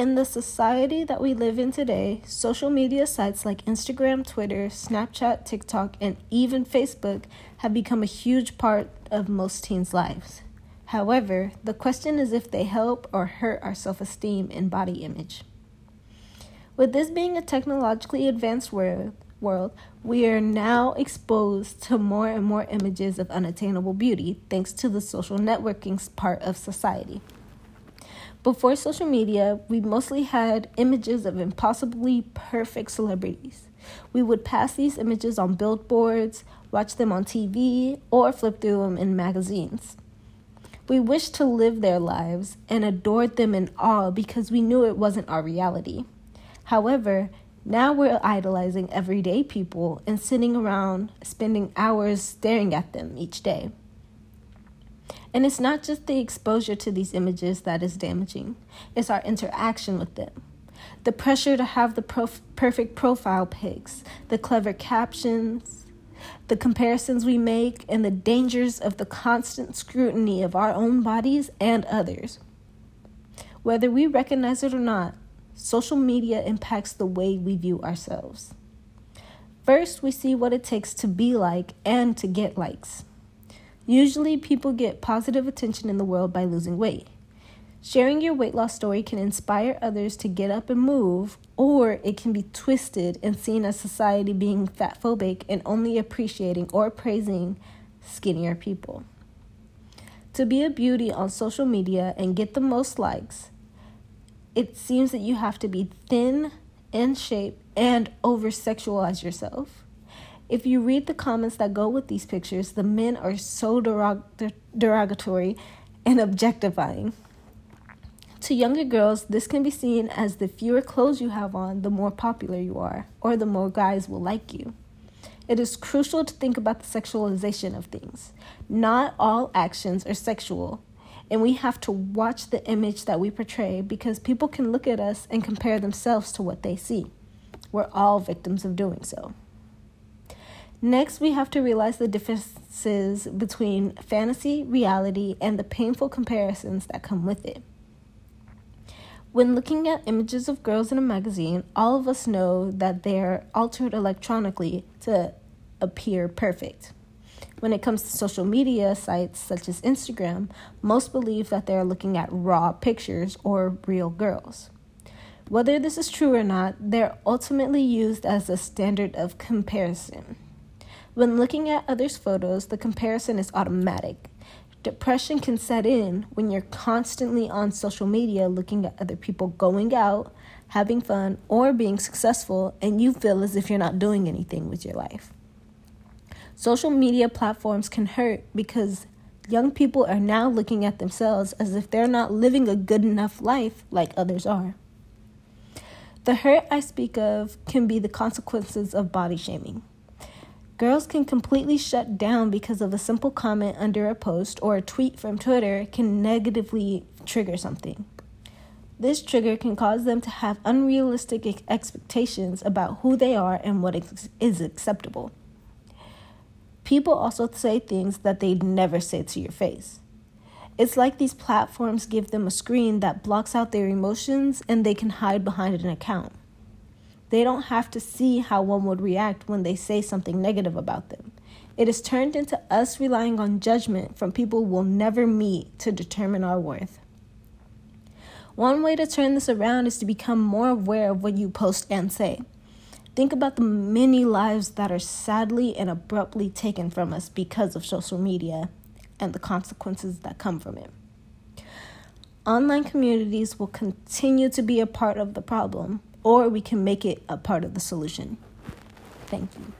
In the society that we live in today, social media sites like Instagram, Twitter, Snapchat, TikTok, and even Facebook have become a huge part of most teens' lives. However, the question is if they help or hurt our self esteem and body image. With this being a technologically advanced world, we are now exposed to more and more images of unattainable beauty thanks to the social networking part of society. Before social media, we mostly had images of impossibly perfect celebrities. We would pass these images on billboards, watch them on TV, or flip through them in magazines. We wished to live their lives and adored them in awe because we knew it wasn't our reality. However, now we're idolizing everyday people and sitting around spending hours staring at them each day. And it's not just the exposure to these images that is damaging, it's our interaction with them. The pressure to have the prof- perfect profile pics, the clever captions, the comparisons we make, and the dangers of the constant scrutiny of our own bodies and others. Whether we recognize it or not, social media impacts the way we view ourselves. First, we see what it takes to be like and to get likes. Usually, people get positive attention in the world by losing weight. Sharing your weight loss story can inspire others to get up and move, or it can be twisted and seen as society being fat phobic and only appreciating or praising skinnier people. To be a beauty on social media and get the most likes, it seems that you have to be thin, in shape, and over sexualize yourself. If you read the comments that go with these pictures, the men are so derog- derogatory and objectifying. To younger girls, this can be seen as the fewer clothes you have on, the more popular you are, or the more guys will like you. It is crucial to think about the sexualization of things. Not all actions are sexual, and we have to watch the image that we portray because people can look at us and compare themselves to what they see. We're all victims of doing so. Next, we have to realize the differences between fantasy, reality, and the painful comparisons that come with it. When looking at images of girls in a magazine, all of us know that they're altered electronically to appear perfect. When it comes to social media sites such as Instagram, most believe that they're looking at raw pictures or real girls. Whether this is true or not, they're ultimately used as a standard of comparison. When looking at others' photos, the comparison is automatic. Depression can set in when you're constantly on social media looking at other people going out, having fun, or being successful, and you feel as if you're not doing anything with your life. Social media platforms can hurt because young people are now looking at themselves as if they're not living a good enough life like others are. The hurt I speak of can be the consequences of body shaming. Girls can completely shut down because of a simple comment under a post or a tweet from Twitter can negatively trigger something. This trigger can cause them to have unrealistic expectations about who they are and what is acceptable. People also say things that they'd never say to your face. It's like these platforms give them a screen that blocks out their emotions and they can hide behind an account. They don't have to see how one would react when they say something negative about them. It is turned into us relying on judgment from people we'll never meet to determine our worth. One way to turn this around is to become more aware of what you post and say. Think about the many lives that are sadly and abruptly taken from us because of social media and the consequences that come from it. Online communities will continue to be a part of the problem or we can make it a part of the solution. Thank you.